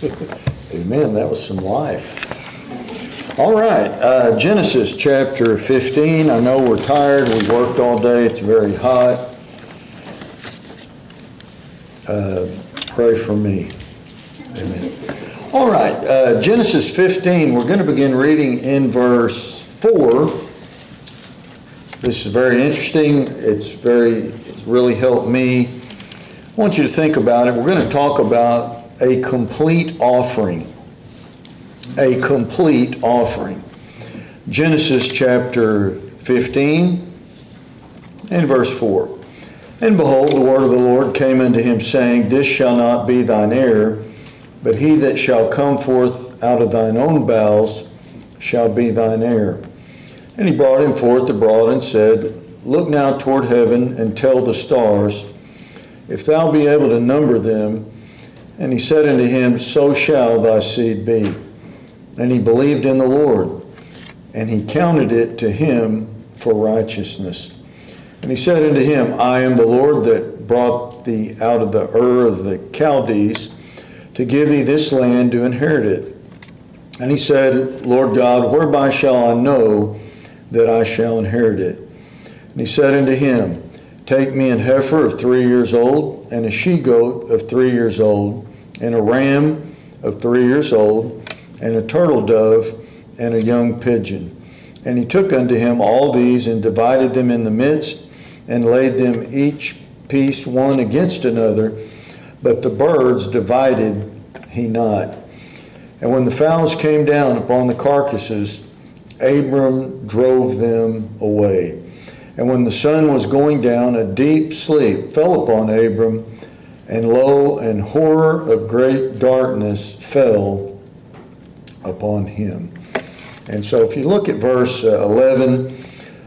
Amen. That was some life. All right, uh, Genesis chapter 15. I know we're tired. We worked all day. It's very hot. Uh, pray for me. Amen. All right, uh, Genesis 15. We're going to begin reading in verse 4. This is very interesting. It's very, it's really helped me. I want you to think about it. We're going to talk about a complete offering a complete offering. Genesis chapter 15 and verse 4. And behold, the word of the Lord came unto him, saying, This shall not be thine heir, but he that shall come forth out of thine own bowels shall be thine heir. And he brought him forth abroad and said, Look now toward heaven and tell the stars, if thou be able to number them. And he said unto him, So shall thy seed be. And he believed in the Lord, and he counted it to him for righteousness. And he said unto him, I am the Lord that brought thee out of the Ur of the Chaldees to give thee this land to inherit it. And he said, Lord God, whereby shall I know that I shall inherit it? And he said unto him, Take me an heifer of three years old, and a she goat of three years old, and a ram of three years old, and a turtle dove, and a young pigeon. And he took unto him all these, and divided them in the midst, and laid them each piece one against another. But the birds divided he not. And when the fowls came down upon the carcasses, Abram drove them away. And when the sun was going down, a deep sleep fell upon Abram, and lo, an horror of great darkness fell upon him. And so if you look at verse uh, 11,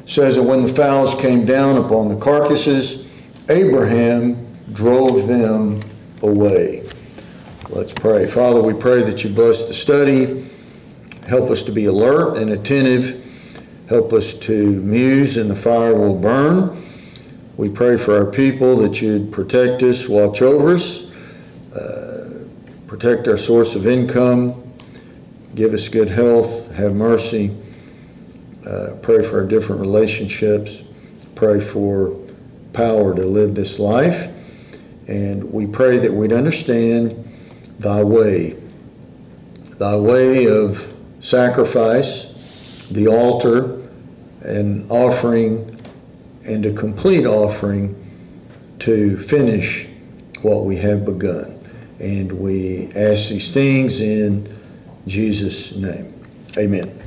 says that when the fowls came down upon the carcasses, Abraham drove them away. Let's pray. Father, we pray that you bless the study. Help us to be alert and attentive. Help us to muse and the fire will burn. We pray for our people that you'd protect us, watch over us, uh, protect our source of income, give us good health, have mercy. Uh, pray for our different relationships. Pray for power to live this life. And we pray that we'd understand thy way, thy way of sacrifice, the altar, and offering, and a complete offering to finish what we have begun. And we ask these things in Jesus' name. Amen.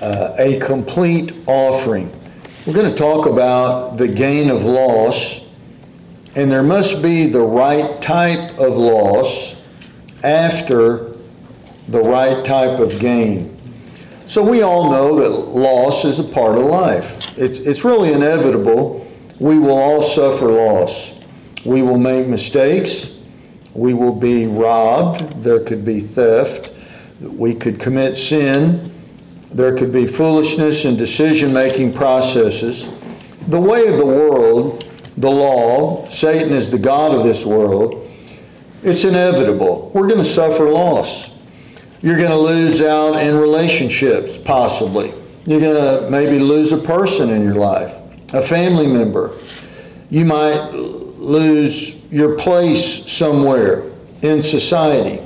Uh, a complete offering. We're going to talk about the gain of loss, and there must be the right type of loss after the right type of gain. So we all know that loss is a part of life. It's, it's really inevitable. We will all suffer loss. We will make mistakes. We will be robbed. There could be theft we could commit sin. There could be foolishness in decision making processes. The way of the world, the law, Satan is the God of this world, it's inevitable. We're going to suffer loss. You're going to lose out in relationships, possibly. You're going to maybe lose a person in your life, a family member. You might lose your place somewhere in society.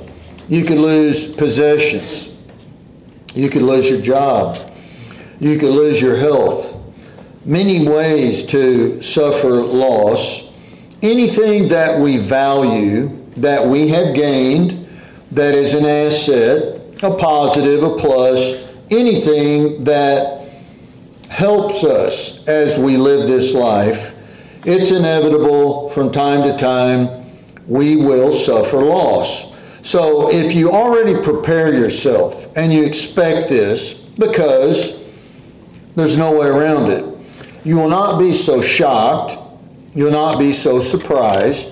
You could lose possessions. You could lose your job. You could lose your health. Many ways to suffer loss. Anything that we value, that we have gained, that is an asset, a positive, a plus, anything that helps us as we live this life, it's inevitable from time to time we will suffer loss. So if you already prepare yourself and you expect this, because there's no way around it, you will not be so shocked, you'll not be so surprised,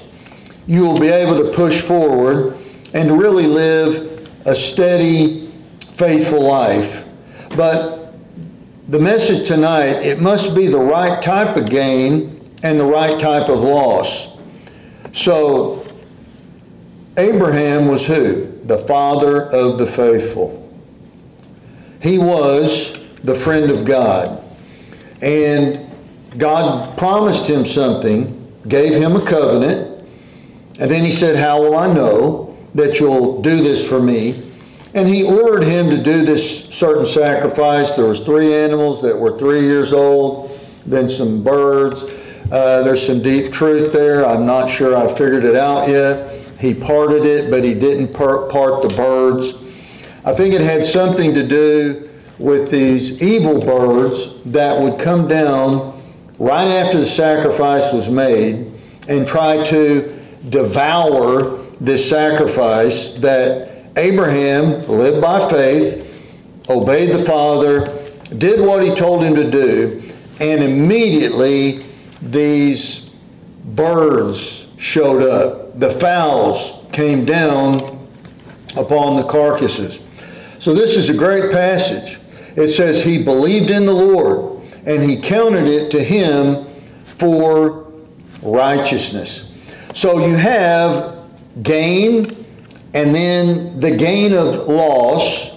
you will be able to push forward and to really live a steady, faithful life. But the message tonight, it must be the right type of gain and the right type of loss. So Abraham was who? the father of the faithful. He was the friend of God. And God promised him something, gave him a covenant, and then he said, How will I know that you'll do this for me? And he ordered him to do this certain sacrifice. There was three animals that were three years old, then some birds. Uh, there's some deep truth there. I'm not sure I figured it out yet. He parted it, but he didn't part the birds. I think it had something to do with these evil birds that would come down right after the sacrifice was made and try to devour this sacrifice that Abraham lived by faith, obeyed the Father, did what he told him to do, and immediately these birds showed up. The fowls came down upon the carcasses. So this is a great passage. It says he believed in the Lord and he counted it to him for righteousness. So you have gain and then the gain of loss,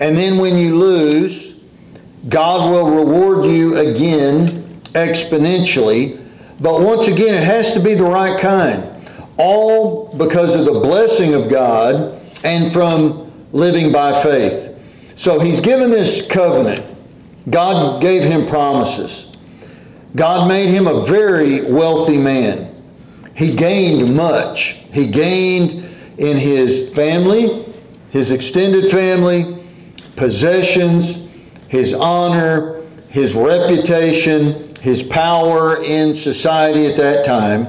and then when you lose, God will reward you again exponentially. But once again, it has to be the right kind. All because of the blessing of God and from living by faith. So he's given this covenant. God gave him promises. God made him a very wealthy man. He gained much. He gained in his family, his extended family, possessions, his honor, his reputation, his power in society at that time.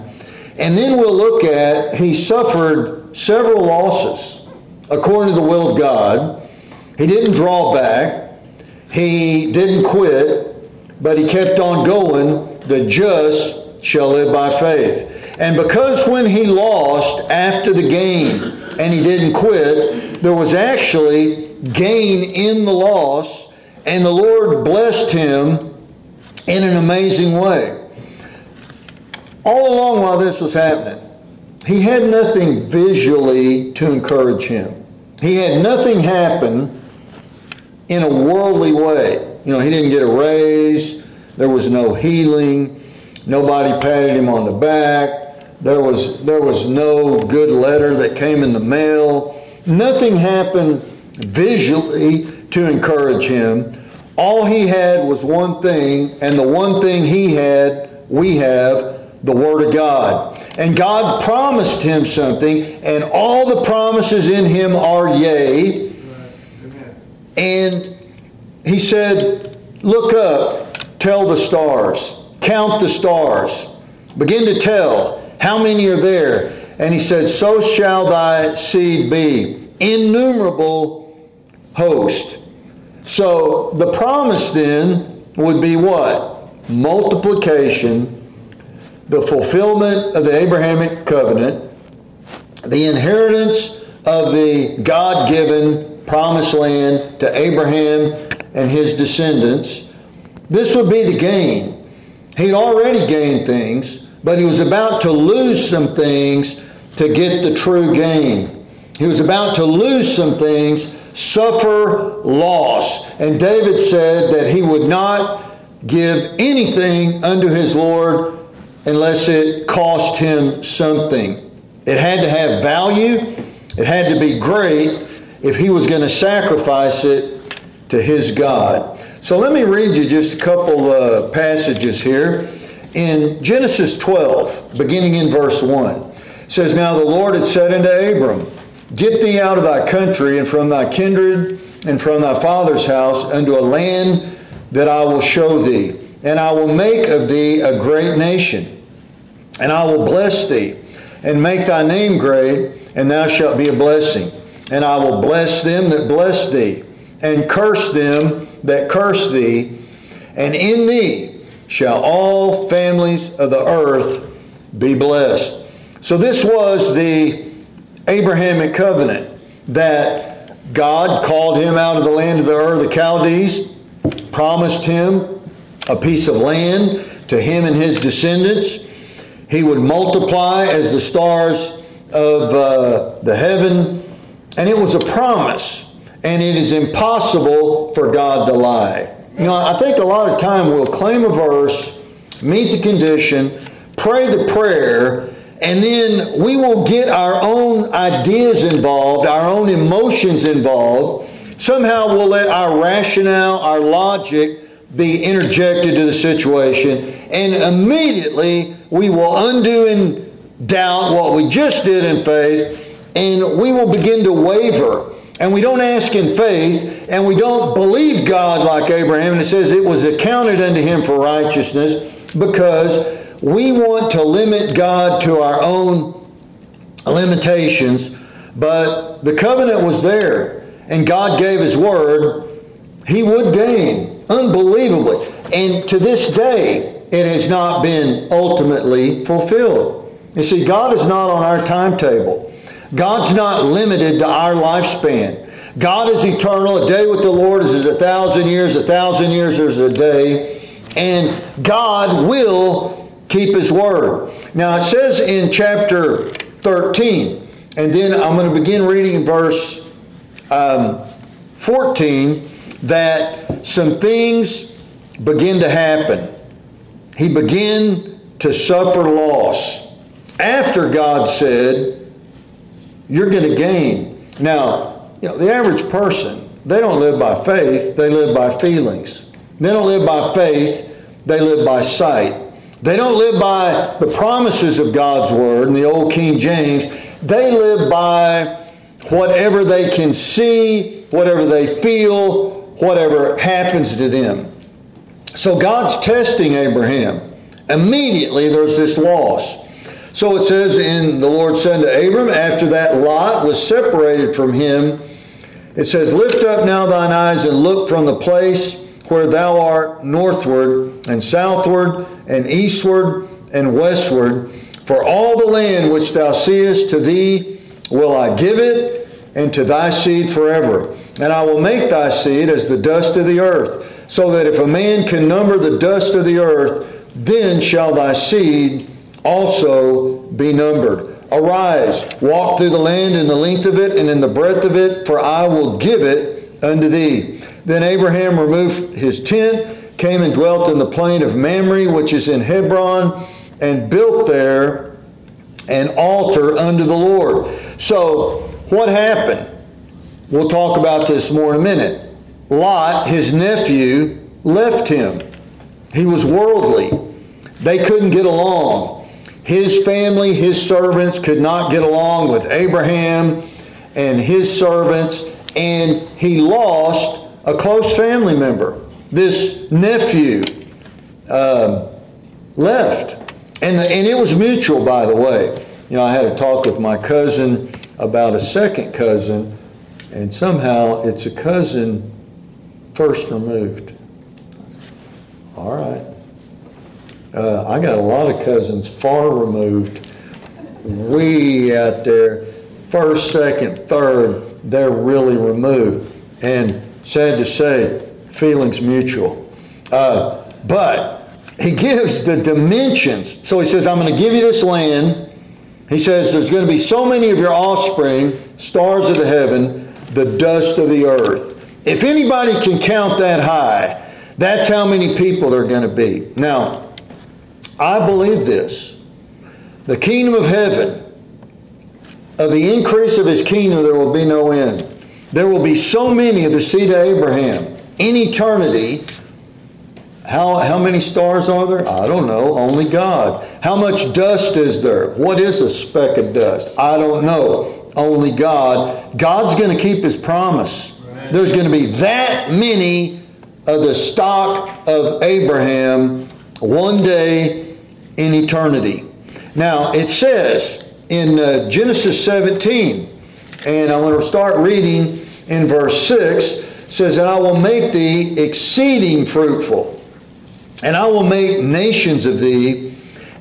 And then we'll look at he suffered several losses according to the will of God. He didn't draw back, he didn't quit, but he kept on going. The just shall live by faith. And because when he lost after the gain and he didn't quit, there was actually gain in the loss, and the Lord blessed him in an amazing way. All along while this was happening, he had nothing visually to encourage him. He had nothing happen in a worldly way. You know, he didn't get a raise, there was no healing, nobody patted him on the back, there was, there was no good letter that came in the mail. Nothing happened visually to encourage him. All he had was one thing, and the one thing he had, we have, the Word of God. And God promised him something, and all the promises in him are yea. And he said, Look up, tell the stars, count the stars, begin to tell. How many are there? And he said, So shall thy seed be. Innumerable host. So the promise then would be what? Multiplication, the fulfillment of the Abrahamic covenant, the inheritance of the God given promised land to Abraham and his descendants. This would be the gain. He'd already gained things but he was about to lose some things to get the true gain. He was about to lose some things, suffer loss. And David said that he would not give anything unto his Lord unless it cost him something. It had to have value, it had to be great if he was going to sacrifice it to his God. So let me read you just a couple uh, passages here in Genesis 12, beginning in verse 1, says, Now the Lord had said unto Abram, Get thee out of thy country and from thy kindred and from thy father's house unto a land that I will show thee. And I will make of thee a great nation. And I will bless thee and make thy name great, and thou shalt be a blessing. And I will bless them that bless thee, and curse them that curse thee. And in thee shall all families of the earth be blessed. So this was the Abrahamic covenant that God called him out of the land of the of the Chaldees, promised him a piece of land to him and his descendants. He would multiply as the stars of uh, the heaven, and it was a promise, and it is impossible for God to lie. You know, I think a lot of time we'll claim a verse, meet the condition, pray the prayer, and then we will get our own ideas involved, our own emotions involved. Somehow we'll let our rationale, our logic be interjected to the situation, and immediately we will undo and doubt what we just did in faith, and we will begin to waver. And we don't ask in faith, and we don't believe God like Abraham. And it says it was accounted unto him for righteousness because we want to limit God to our own limitations. But the covenant was there, and God gave his word. He would gain unbelievably. And to this day, it has not been ultimately fulfilled. You see, God is not on our timetable. God's not limited to our lifespan. God is eternal. A day with the Lord is a thousand years. A thousand years is a day. And God will keep His word. Now it says in chapter 13, and then I'm going to begin reading verse um, 14, that some things begin to happen. He began to suffer loss after God said, you're going to gain. Now, you know, the average person, they don't live by faith, they live by feelings. They don't live by faith, they live by sight. They don't live by the promises of God's word in the old King James. They live by whatever they can see, whatever they feel, whatever happens to them. So God's testing Abraham. Immediately there's this loss. So it says in the Lord said to Abram, after that Lot was separated from him, it says, Lift up now thine eyes and look from the place where thou art northward and southward and eastward and westward. For all the land which thou seest to thee will I give it, and to thy seed forever. And I will make thy seed as the dust of the earth, so that if a man can number the dust of the earth, then shall thy seed also be numbered. Arise, walk through the land in the length of it and in the breadth of it, for I will give it unto thee. Then Abraham removed his tent, came and dwelt in the plain of Mamre, which is in Hebron, and built there an altar unto the Lord. So, what happened? We'll talk about this more in a minute. Lot, his nephew, left him. He was worldly. They couldn't get along. His family, his servants could not get along with Abraham and his servants, and he lost a close family member. This nephew um, left. And, the, and it was mutual, by the way. You know, I had a talk with my cousin about a second cousin, and somehow it's a cousin first removed. All right. Uh, I got a lot of cousins far removed, way out there, first, second, third, they're really removed. And sad to say, feelings mutual. Uh, but he gives the dimensions. So he says, I'm going to give you this land. He says, there's going to be so many of your offspring, stars of the heaven, the dust of the earth. If anybody can count that high, that's how many people there are going to be. Now, I believe this. The kingdom of heaven, of the increase of his kingdom, there will be no end. There will be so many of the seed of Abraham in eternity. How, how many stars are there? I don't know. Only God. How much dust is there? What is a speck of dust? I don't know. Only God. God's going to keep his promise. There's going to be that many of the stock of Abraham one day in eternity. Now, it says in uh, Genesis 17, and I'm going to start reading in verse 6, says, And I will make thee exceeding fruitful, and I will make nations of thee,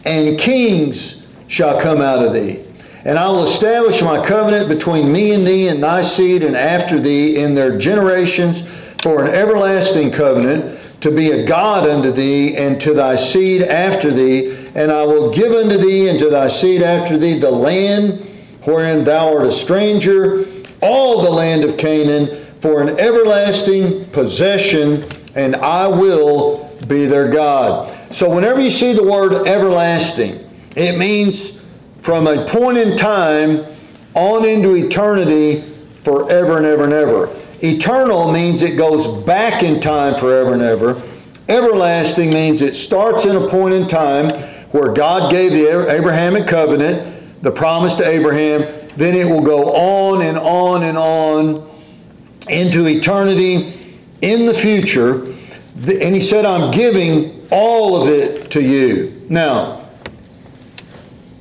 and kings shall come out of thee. And I will establish my covenant between me and thee and thy seed and after thee in their generations for an everlasting covenant to be a God unto thee and to thy seed after thee and I will give unto thee and to thy seed after thee the land wherein thou art a stranger, all the land of Canaan for an everlasting possession, and I will be their God. So whenever you see the word everlasting, it means from a point in time on into eternity forever and ever and ever. Eternal means it goes back in time forever and ever. Everlasting means it starts in a point in time where God gave the Abrahamic covenant, the promise to Abraham, then it will go on and on and on into eternity in the future. And he said, I'm giving all of it to you. Now,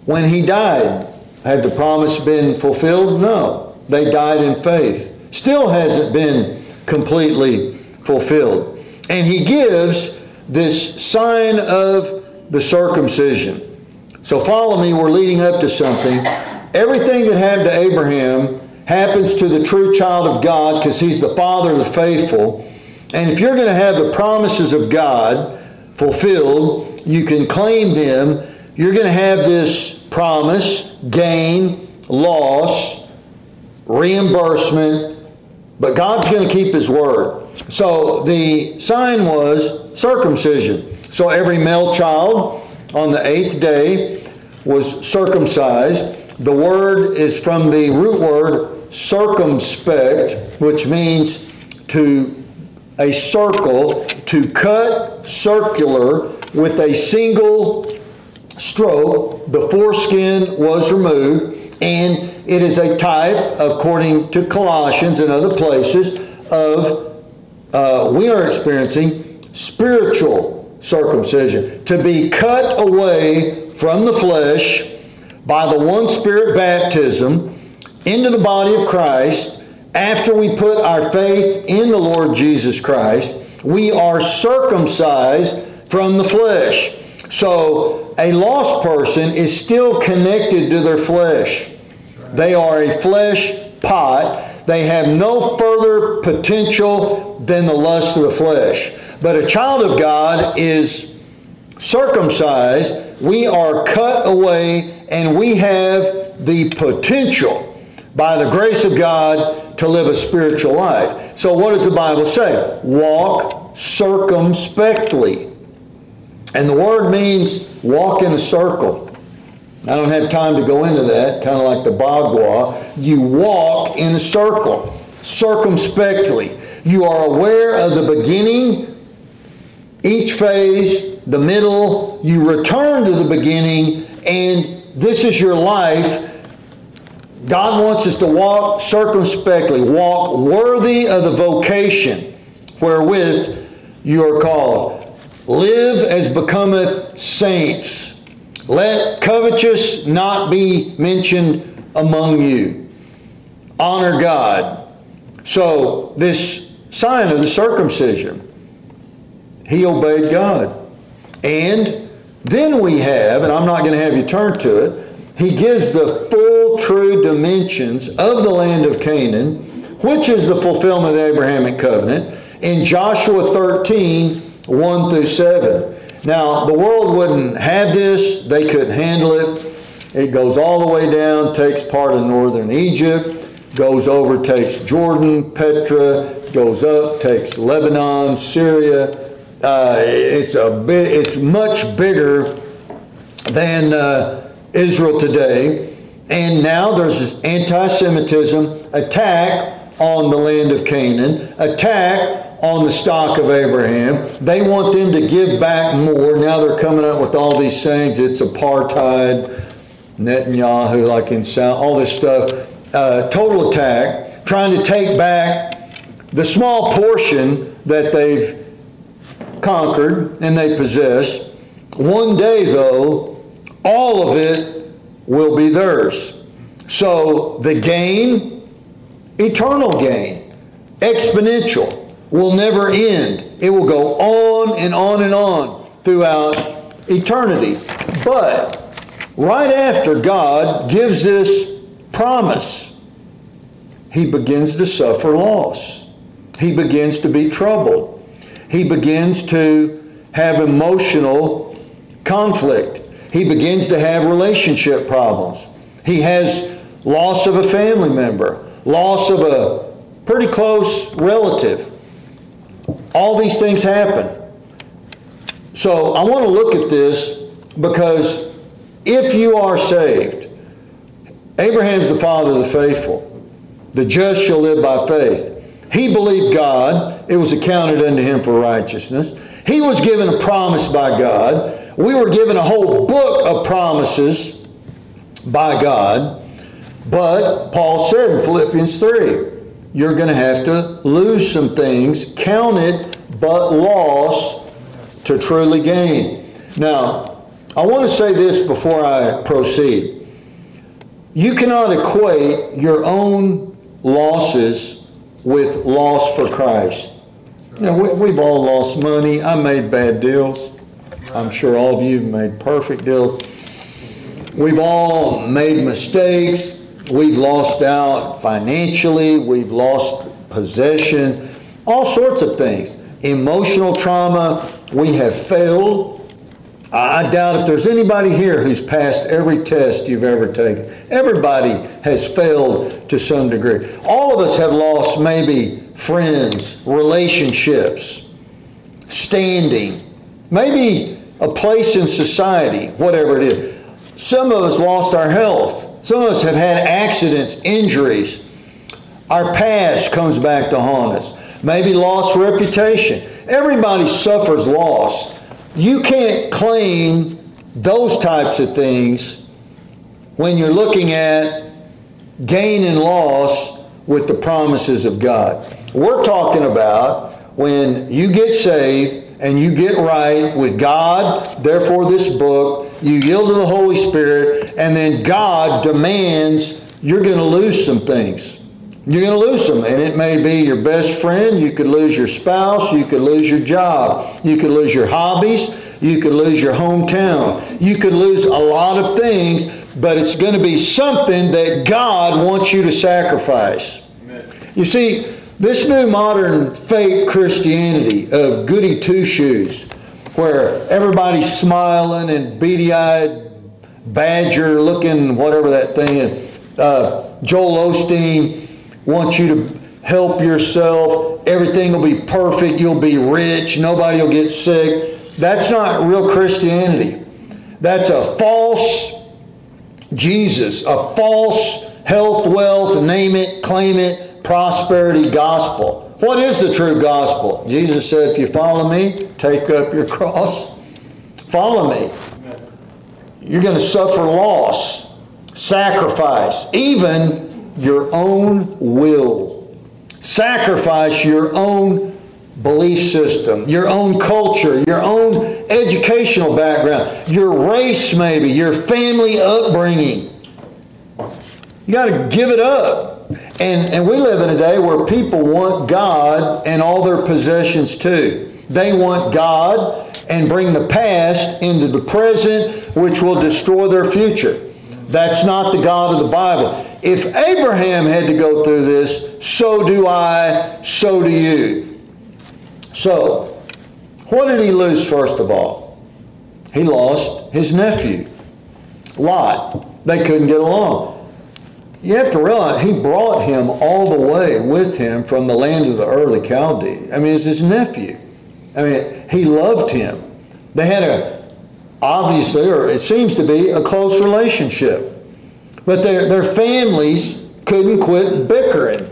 when he died, had the promise been fulfilled? No. They died in faith. Still hasn't been completely fulfilled. And he gives this sign of the circumcision. So follow me, we're leading up to something. Everything that happened to Abraham happens to the true child of God because he's the father of the faithful. And if you're going to have the promises of God fulfilled, you can claim them. You're going to have this promise, gain, loss, reimbursement, but God's going to keep His word. So the sign was circumcision. So every male child on the eighth day was circumcised. The word is from the root word circumspect, which means to a circle, to cut circular with a single stroke. The foreskin was removed, and it is a type, according to Colossians and other places, of uh, we are experiencing spiritual circumcision. To be cut away from the flesh by the one spirit baptism into the body of Christ after we put our faith in the Lord Jesus Christ, we are circumcised from the flesh. So a lost person is still connected to their flesh. They are a flesh pot. They have no further potential than the lust of the flesh. But a child of God is circumcised. We are cut away and we have the potential by the grace of God to live a spiritual life. So what does the Bible say? Walk circumspectly. And the word means walk in a circle. I don't have time to go into that, kind of like the Bagua. You walk in a circle, circumspectly. You are aware of the beginning, each phase, the middle. You return to the beginning, and this is your life. God wants us to walk circumspectly, walk worthy of the vocation wherewith you are called. Live as becometh saints let covetous not be mentioned among you. Honor God. So, this sign of the circumcision, he obeyed God. And then we have, and I'm not going to have you turn to it, he gives the full true dimensions of the land of Canaan, which is the fulfillment of the Abrahamic covenant, in Joshua 13, 1 through 7. Now, the world wouldn't have this, they couldn't handle it. It goes all the way down, takes part of northern Egypt, goes over, takes Jordan, Petra, goes up, takes Lebanon, Syria. Uh, it's a bit, it's much bigger than uh, Israel today. And now there's this anti-Semitism attack on the land of Canaan, attack on the stock of Abraham. They want them to give back more. Now they're coming up with all these things. It's apartheid, Netanyahu, like in South, all this stuff. Uh, total attack, trying to take back the small portion that they've conquered and they possess. One day, though, all of it will be theirs. So the gain, eternal gain, exponential will never end. It will go on and on and on throughout eternity. But right after God gives this promise, he begins to suffer loss. He begins to be troubled. He begins to have emotional conflict. He begins to have relationship problems. He has loss of a family member, loss of a pretty close relative. All these things happen. So I want to look at this because if you are saved, Abraham's the father of the faithful. The just shall live by faith. He believed God. It was accounted unto him for righteousness. He was given a promise by God. We were given a whole book of promises by God. But Paul said in Philippians 3, you're going to have to lose some things, count it, but loss to truly gain. Now, I want to say this before I proceed. You cannot equate your own losses with loss for Christ. You know, we, have all lost money. I made bad deals. I'm sure all of you made perfect deals. We've all made mistakes. We've lost out financially. We've lost possession. All sorts of things. Emotional trauma. We have failed. I doubt if there's anybody here who's passed every test you've ever taken. Everybody has failed to some degree. All of us have lost maybe friends, relationships, standing, maybe a place in society, whatever it is. Some of us lost our health. Some of us have had accidents, injuries. Our past comes back to haunt us. Maybe lost reputation. Everybody suffers loss. You can't claim those types of things when you're looking at gain and loss with the promises of God. We're talking about when you get saved and you get right with God, therefore this book, you yield to the Holy Spirit, and then God demands you're going to lose some things. You're going to lose them, and it may be your best friend. You could lose your spouse. You could lose your job. You could lose your hobbies. You could lose your hometown. You could lose a lot of things, but it's going to be something that God wants you to sacrifice. Amen. You see, this new modern fake Christianity of goody two shoes, where everybody's smiling and beady eyed, badger looking, whatever that thing is, uh, Joel Osteen wants you to help yourself. Everything will be perfect. You'll be rich. Nobody will get sick. That's not real Christianity. That's a false Jesus, a false health, wealth, name it, claim it, prosperity gospel. What is the true gospel? Jesus said, if you follow me, take up your cross. Follow me. You're going to suffer loss, sacrifice, even your own will. Sacrifice your own belief system, your own culture, your own educational background, your race maybe, your family upbringing. You got to give it up. And, and we live in a day where people want God and all their possessions too. They want God and bring the past into the present, which will destroy their future. That's not the God of the Bible. If Abraham had to go through this, so do I, so do you. So, what did he lose first of all? He lost his nephew, Lot. They couldn't get along. You have to realize he brought him all the way with him from the land of the early Chaldees. I mean, it's his nephew. I mean, he loved him. They had a, obviously, or it seems to be, a close relationship. But their, their families couldn't quit bickering.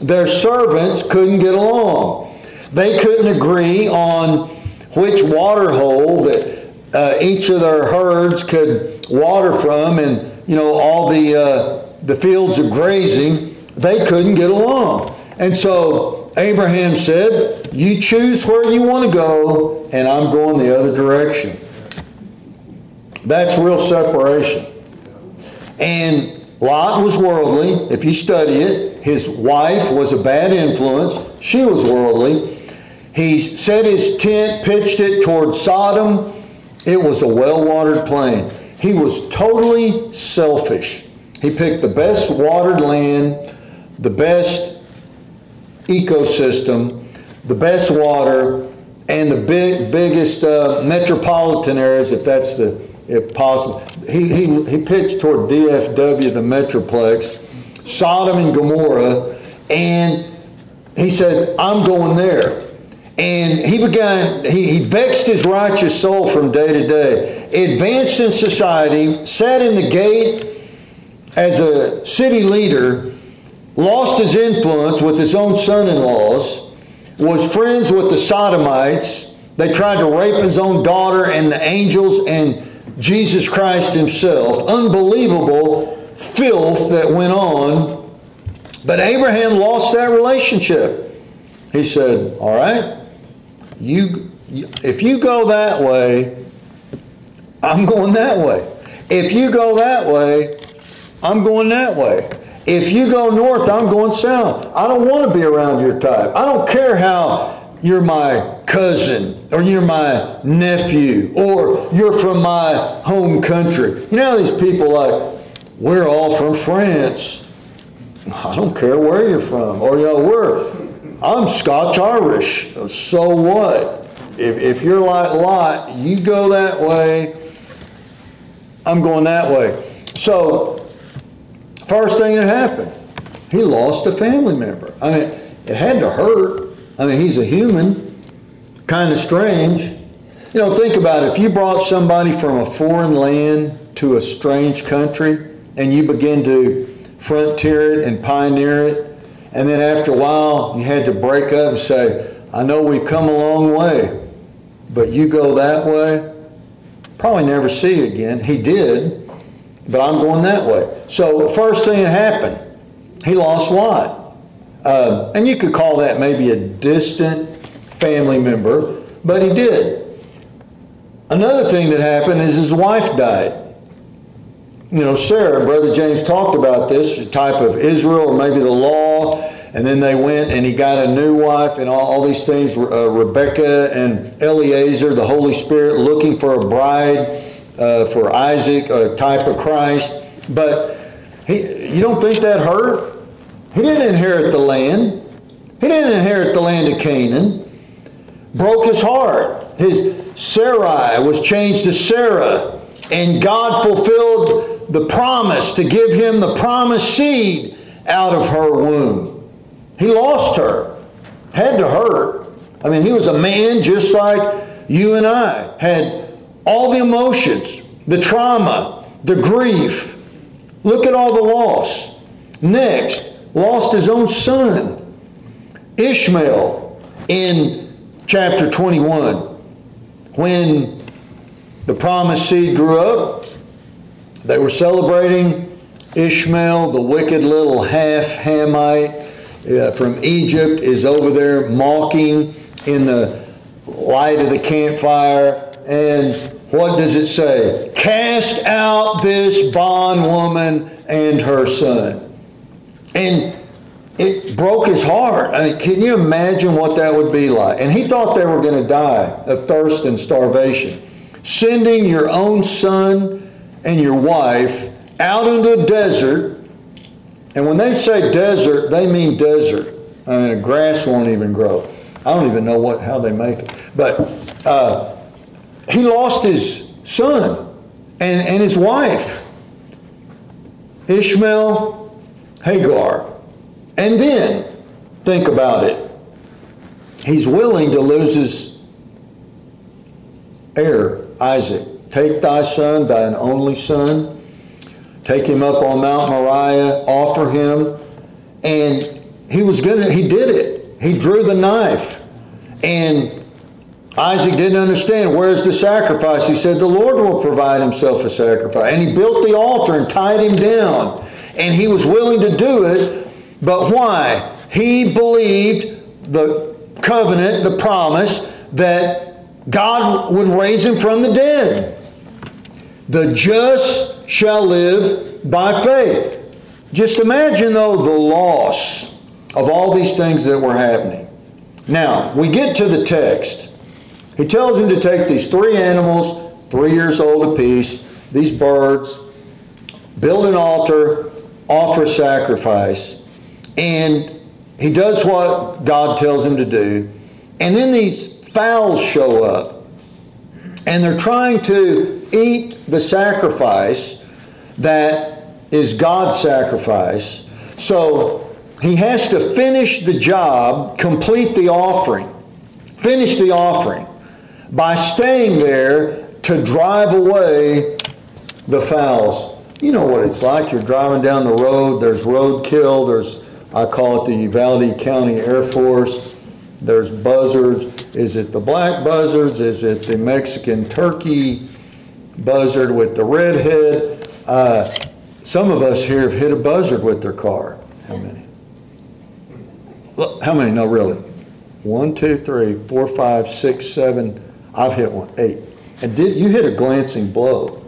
Their servants couldn't get along. They couldn't agree on which water hole that uh, each of their herds could water from and, you know, all the, uh, the fields of grazing. They couldn't get along. And so Abraham said, You choose where you want to go, and I'm going the other direction. That's real separation. And Lot was worldly. If you study it, his wife was a bad influence. She was worldly. He set his tent, pitched it toward Sodom. It was a well watered plain. He was totally selfish. He picked the best watered land, the best ecosystem, the best water, and the big, biggest uh, metropolitan areas, if that's the if possible. He, he, he pitched toward DFW, the Metroplex, Sodom and Gomorrah, and he said, I'm going there. And he began, he, he vexed his righteous soul from day to day, advanced in society, sat in the gate as a city leader, lost his influence with his own son in laws, was friends with the Sodomites. They tried to rape his own daughter and the angels and Jesus Christ himself. Unbelievable filth that went on. But Abraham lost that relationship. He said, All right, you, if you go that way, I'm going that way. If you go that way, I'm going that way. If you go north, I'm going south. I don't want to be around your type. I don't care how you're my cousin or you're my nephew or you're from my home country. You know these people like, we're all from France. I don't care where you're from. Or, you know, we're, I'm Scotch Irish. So what? If, if you're like Lot, you go that way, I'm going that way. So, first thing that happened, he lost a family member. I mean, it had to hurt. I mean, he's a human, kind of strange. You know, think about it. If you brought somebody from a foreign land to a strange country and you begin to frontier it and pioneer it, and then after a while, you had to break up and say, I know we've come a long way, but you go that way, probably never see you again. He did, but I'm going that way. So first thing that happened, he lost Lot. Uh, and you could call that maybe a distant family member, but he did. Another thing that happened is his wife died you know, Sarah, Brother James talked about this type of Israel or maybe the law, and then they went and he got a new wife and all, all these things. Uh, Rebecca and Eliezer, the Holy Spirit, looking for a bride uh, for Isaac, a type of Christ. But he, you don't think that hurt? He didn't inherit the land. He didn't inherit the land of Canaan. Broke his heart. His Sarai was changed to Sarah. And God fulfilled the promise to give him the promised seed out of her womb. He lost her. Had to hurt. I mean, he was a man just like you and I. Had all the emotions, the trauma, the grief. Look at all the loss. Next, lost his own son, Ishmael, in chapter 21. When the promised seed grew up, they were celebrating Ishmael, the wicked little half Hamite uh, from Egypt, is over there mocking in the light of the campfire. And what does it say? Cast out this bondwoman and her son. And it broke his heart. I mean, can you imagine what that would be like? And he thought they were going to die of thirst and starvation. Sending your own son and your wife out into a desert. And when they say desert, they mean desert. I mean, grass won't even grow. I don't even know what how they make it. But uh, he lost his son and, and his wife, Ishmael, Hagar. And then, think about it. He's willing to lose his heir, Isaac. Take thy son, thine only son, take him up on Mount Moriah, offer him. And he was to, he did it. He drew the knife. And Isaac didn't understand, where's the sacrifice? He said, the Lord will provide himself a sacrifice. And he built the altar and tied him down. And he was willing to do it, but why? He believed the covenant, the promise, that God would raise him from the dead. The just shall live by faith. Just imagine, though, the loss of all these things that were happening. Now, we get to the text. He tells him to take these three animals, three years old apiece, these birds, build an altar, offer sacrifice, and he does what God tells him to do. And then these fowls show up, and they're trying to eat the sacrifice that is God's sacrifice. So he has to finish the job, complete the offering, finish the offering by staying there to drive away the fowls. You know what it's like. You're driving down the road, there's roadkill, there's, I call it the Uvalde County Air Force, there's buzzards. Is it the black buzzards? Is it the Mexican turkey buzzard with the red head? Uh, some of us here have hit a buzzard with their car. How many? How many? No, really. One, two, three, four, five, six, seven. I've hit one. Eight. And did you hit a glancing blow?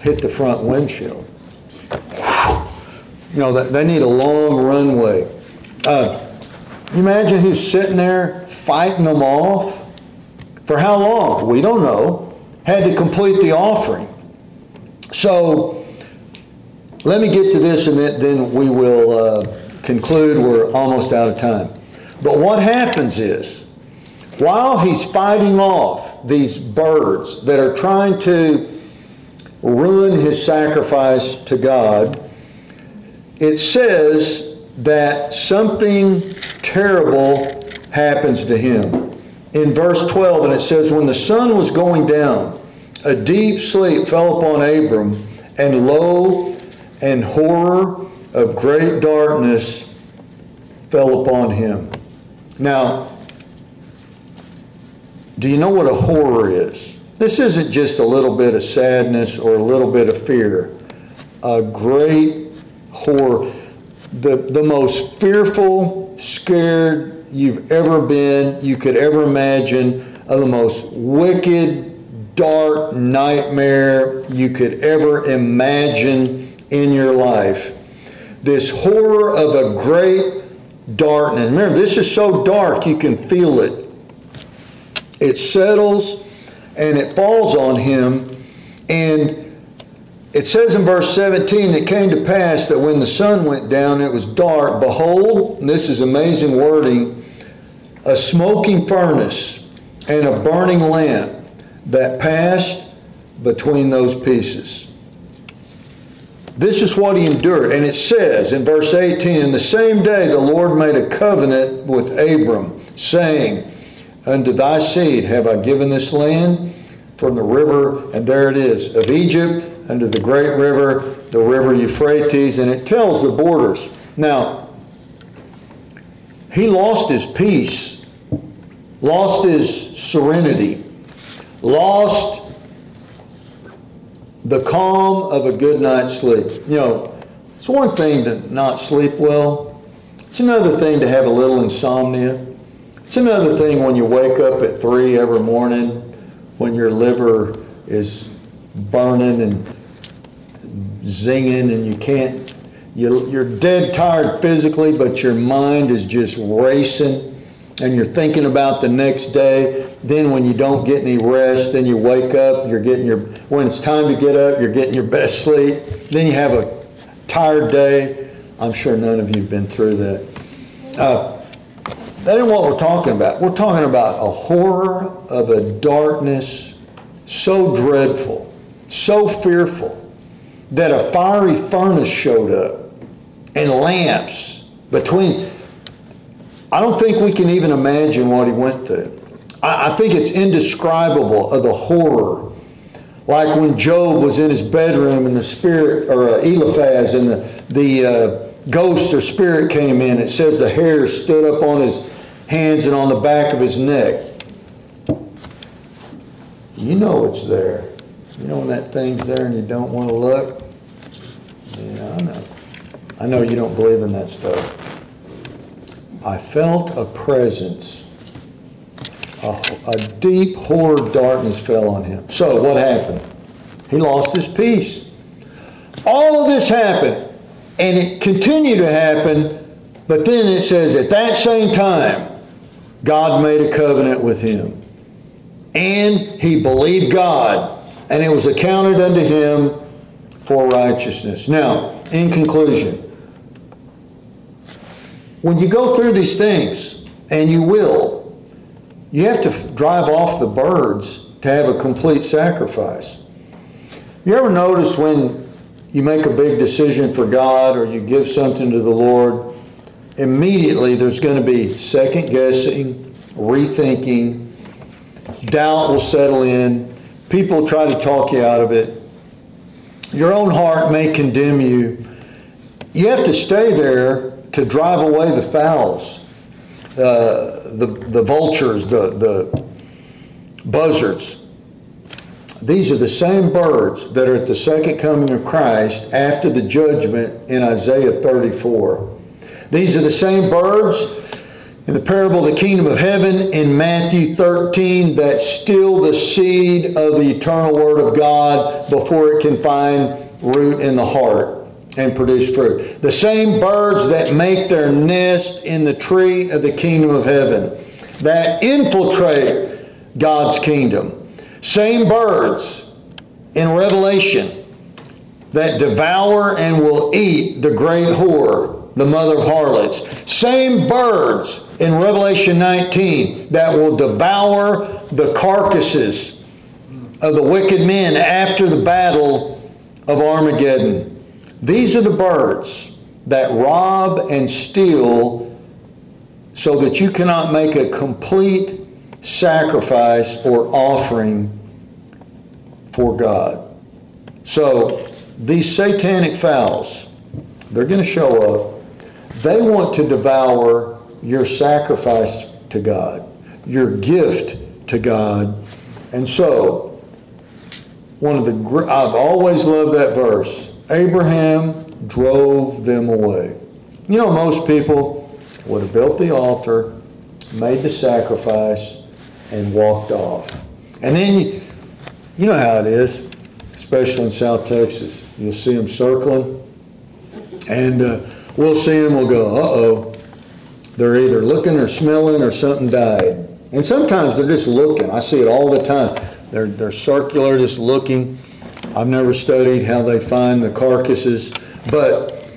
Hit the front windshield. You know, they need a long runway. Uh, you imagine who's sitting there fighting them off? For how long? We don't know. Had to complete the offering. So, let me get to this and then we will uh, conclude. We're almost out of time. But what happens is, while he's fighting off these birds that are trying to ruin his sacrifice to God, it says that something terrible happens to him. In verse 12, and it says, When the sun was going down, a deep sleep fell upon Abram, and lo, and horror of great darkness fell upon him. Now, do you know what a horror is? This isn't just a little bit of sadness or a little bit of fear. A great horror. The, the most fearful, scared you've ever been, you could ever imagine, of the most wicked, dark nightmare you could ever imagine in your life. This horror of a great darkness. Remember, this is so dark you can feel it. It settles and it falls on him. And it says in verse 17, it came to pass that when the sun went down, it was dark. Behold, this is amazing wording, a smoking furnace and a burning lamp that passed between those pieces. This is what he endured. And it says in verse 18, In the same day the Lord made a covenant with Abram, saying, Unto thy seed have I given this land from the river, and there it is, of Egypt unto the great river, the river Euphrates, and it tells the borders. Now, he lost his peace, lost his serenity, lost the calm of a good night's sleep. You know, it's one thing to not sleep well. It's another thing to have a little insomnia. It's another thing when you wake up at 3 every morning when your liver is burning and zinging and you can't, you, you're dead tired physically, but your mind is just racing and you're thinking about the next day. Then when you don't get any rest, then you wake up, you're getting your, when it's time to get up, you're getting your best sleep. Then you have a tired day. I'm sure none of you have been through that. Uh, that ain't what we're talking about. We're talking about a horror of a darkness so dreadful, so fearful, that a fiery furnace showed up and lamps between I don't think we can even imagine what he went through. I, I think it's indescribable of the horror. Like when Job was in his bedroom and the spirit, or uh, Eliphaz, and the, the uh, ghost or spirit came in. It says the hair stood up on his hands and on the back of his neck. You know it's there. You know when that thing's there and you don't want to look? Yeah, I know. I know you don't believe in that stuff. I felt a presence. A, a deep horror darkness fell on him. So what happened? He lost his peace. All of this happened, and it continued to happen, but then it says at that same time, God made a covenant with him. And he believed God, and it was accounted unto him for righteousness. Now, in conclusion, when you go through these things, and you will, you have to drive off the birds to have a complete sacrifice. You ever notice when you make a big decision for God or you give something to the Lord, immediately there's going to be second guessing, rethinking, doubt will settle in, people try to talk you out of it. Your own heart may condemn you. You have to stay there to drive away the fowls, uh, the, the vultures, the, the buzzards. These are the same birds that are at the second coming of Christ after the judgment in Isaiah 34. These are the same birds in the parable of the kingdom of heaven in Matthew 13 that still the seed of the eternal word of God before it can find root in the heart and produce fruit. The same birds that make their nest in the tree of the kingdom of heaven, that infiltrate God's kingdom. Same birds in Revelation that devour and will eat the great whore, the mother of harlots. Same birds in Revelation 19 that will devour the carcasses of the wicked men after the battle of Armageddon. These are the birds that rob and steal so that you cannot make a complete sacrifice or offering for God. So these satanic fowls, they're going to show up. They want to devour your sacrifice to God, your gift to God. And so, one of the I've always loved that verse. Abraham drove them away. You know, most people would have built the altar, made the sacrifice, and walked off. And then, you, you know how it is, especially in South Texas. You'll see them circling, and uh, we'll see them, we'll go, uh-oh. They're either looking or smelling or something died. And sometimes they're just looking. I see it all the time. They're, they're circular, just looking. I've never studied how they find the carcasses, but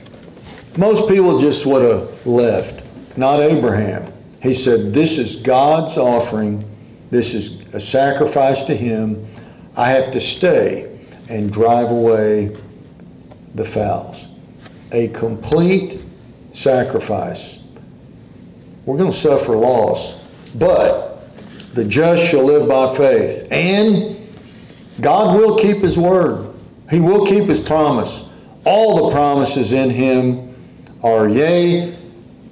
most people just would have left. Not Abraham. He said, This is God's offering this is a sacrifice to Him. I have to stay and drive away the fowls. A complete sacrifice. We're going to suffer loss, but the just shall live by faith. And God will keep His word, He will keep His promise. All the promises in Him are yea,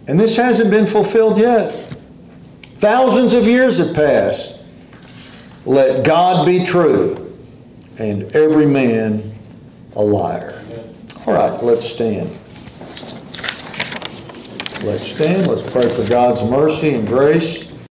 and this hasn't been fulfilled yet. Thousands of years have passed. Let God be true and every man a liar. All right, let's stand. Let's stand. Let's pray for God's mercy and grace.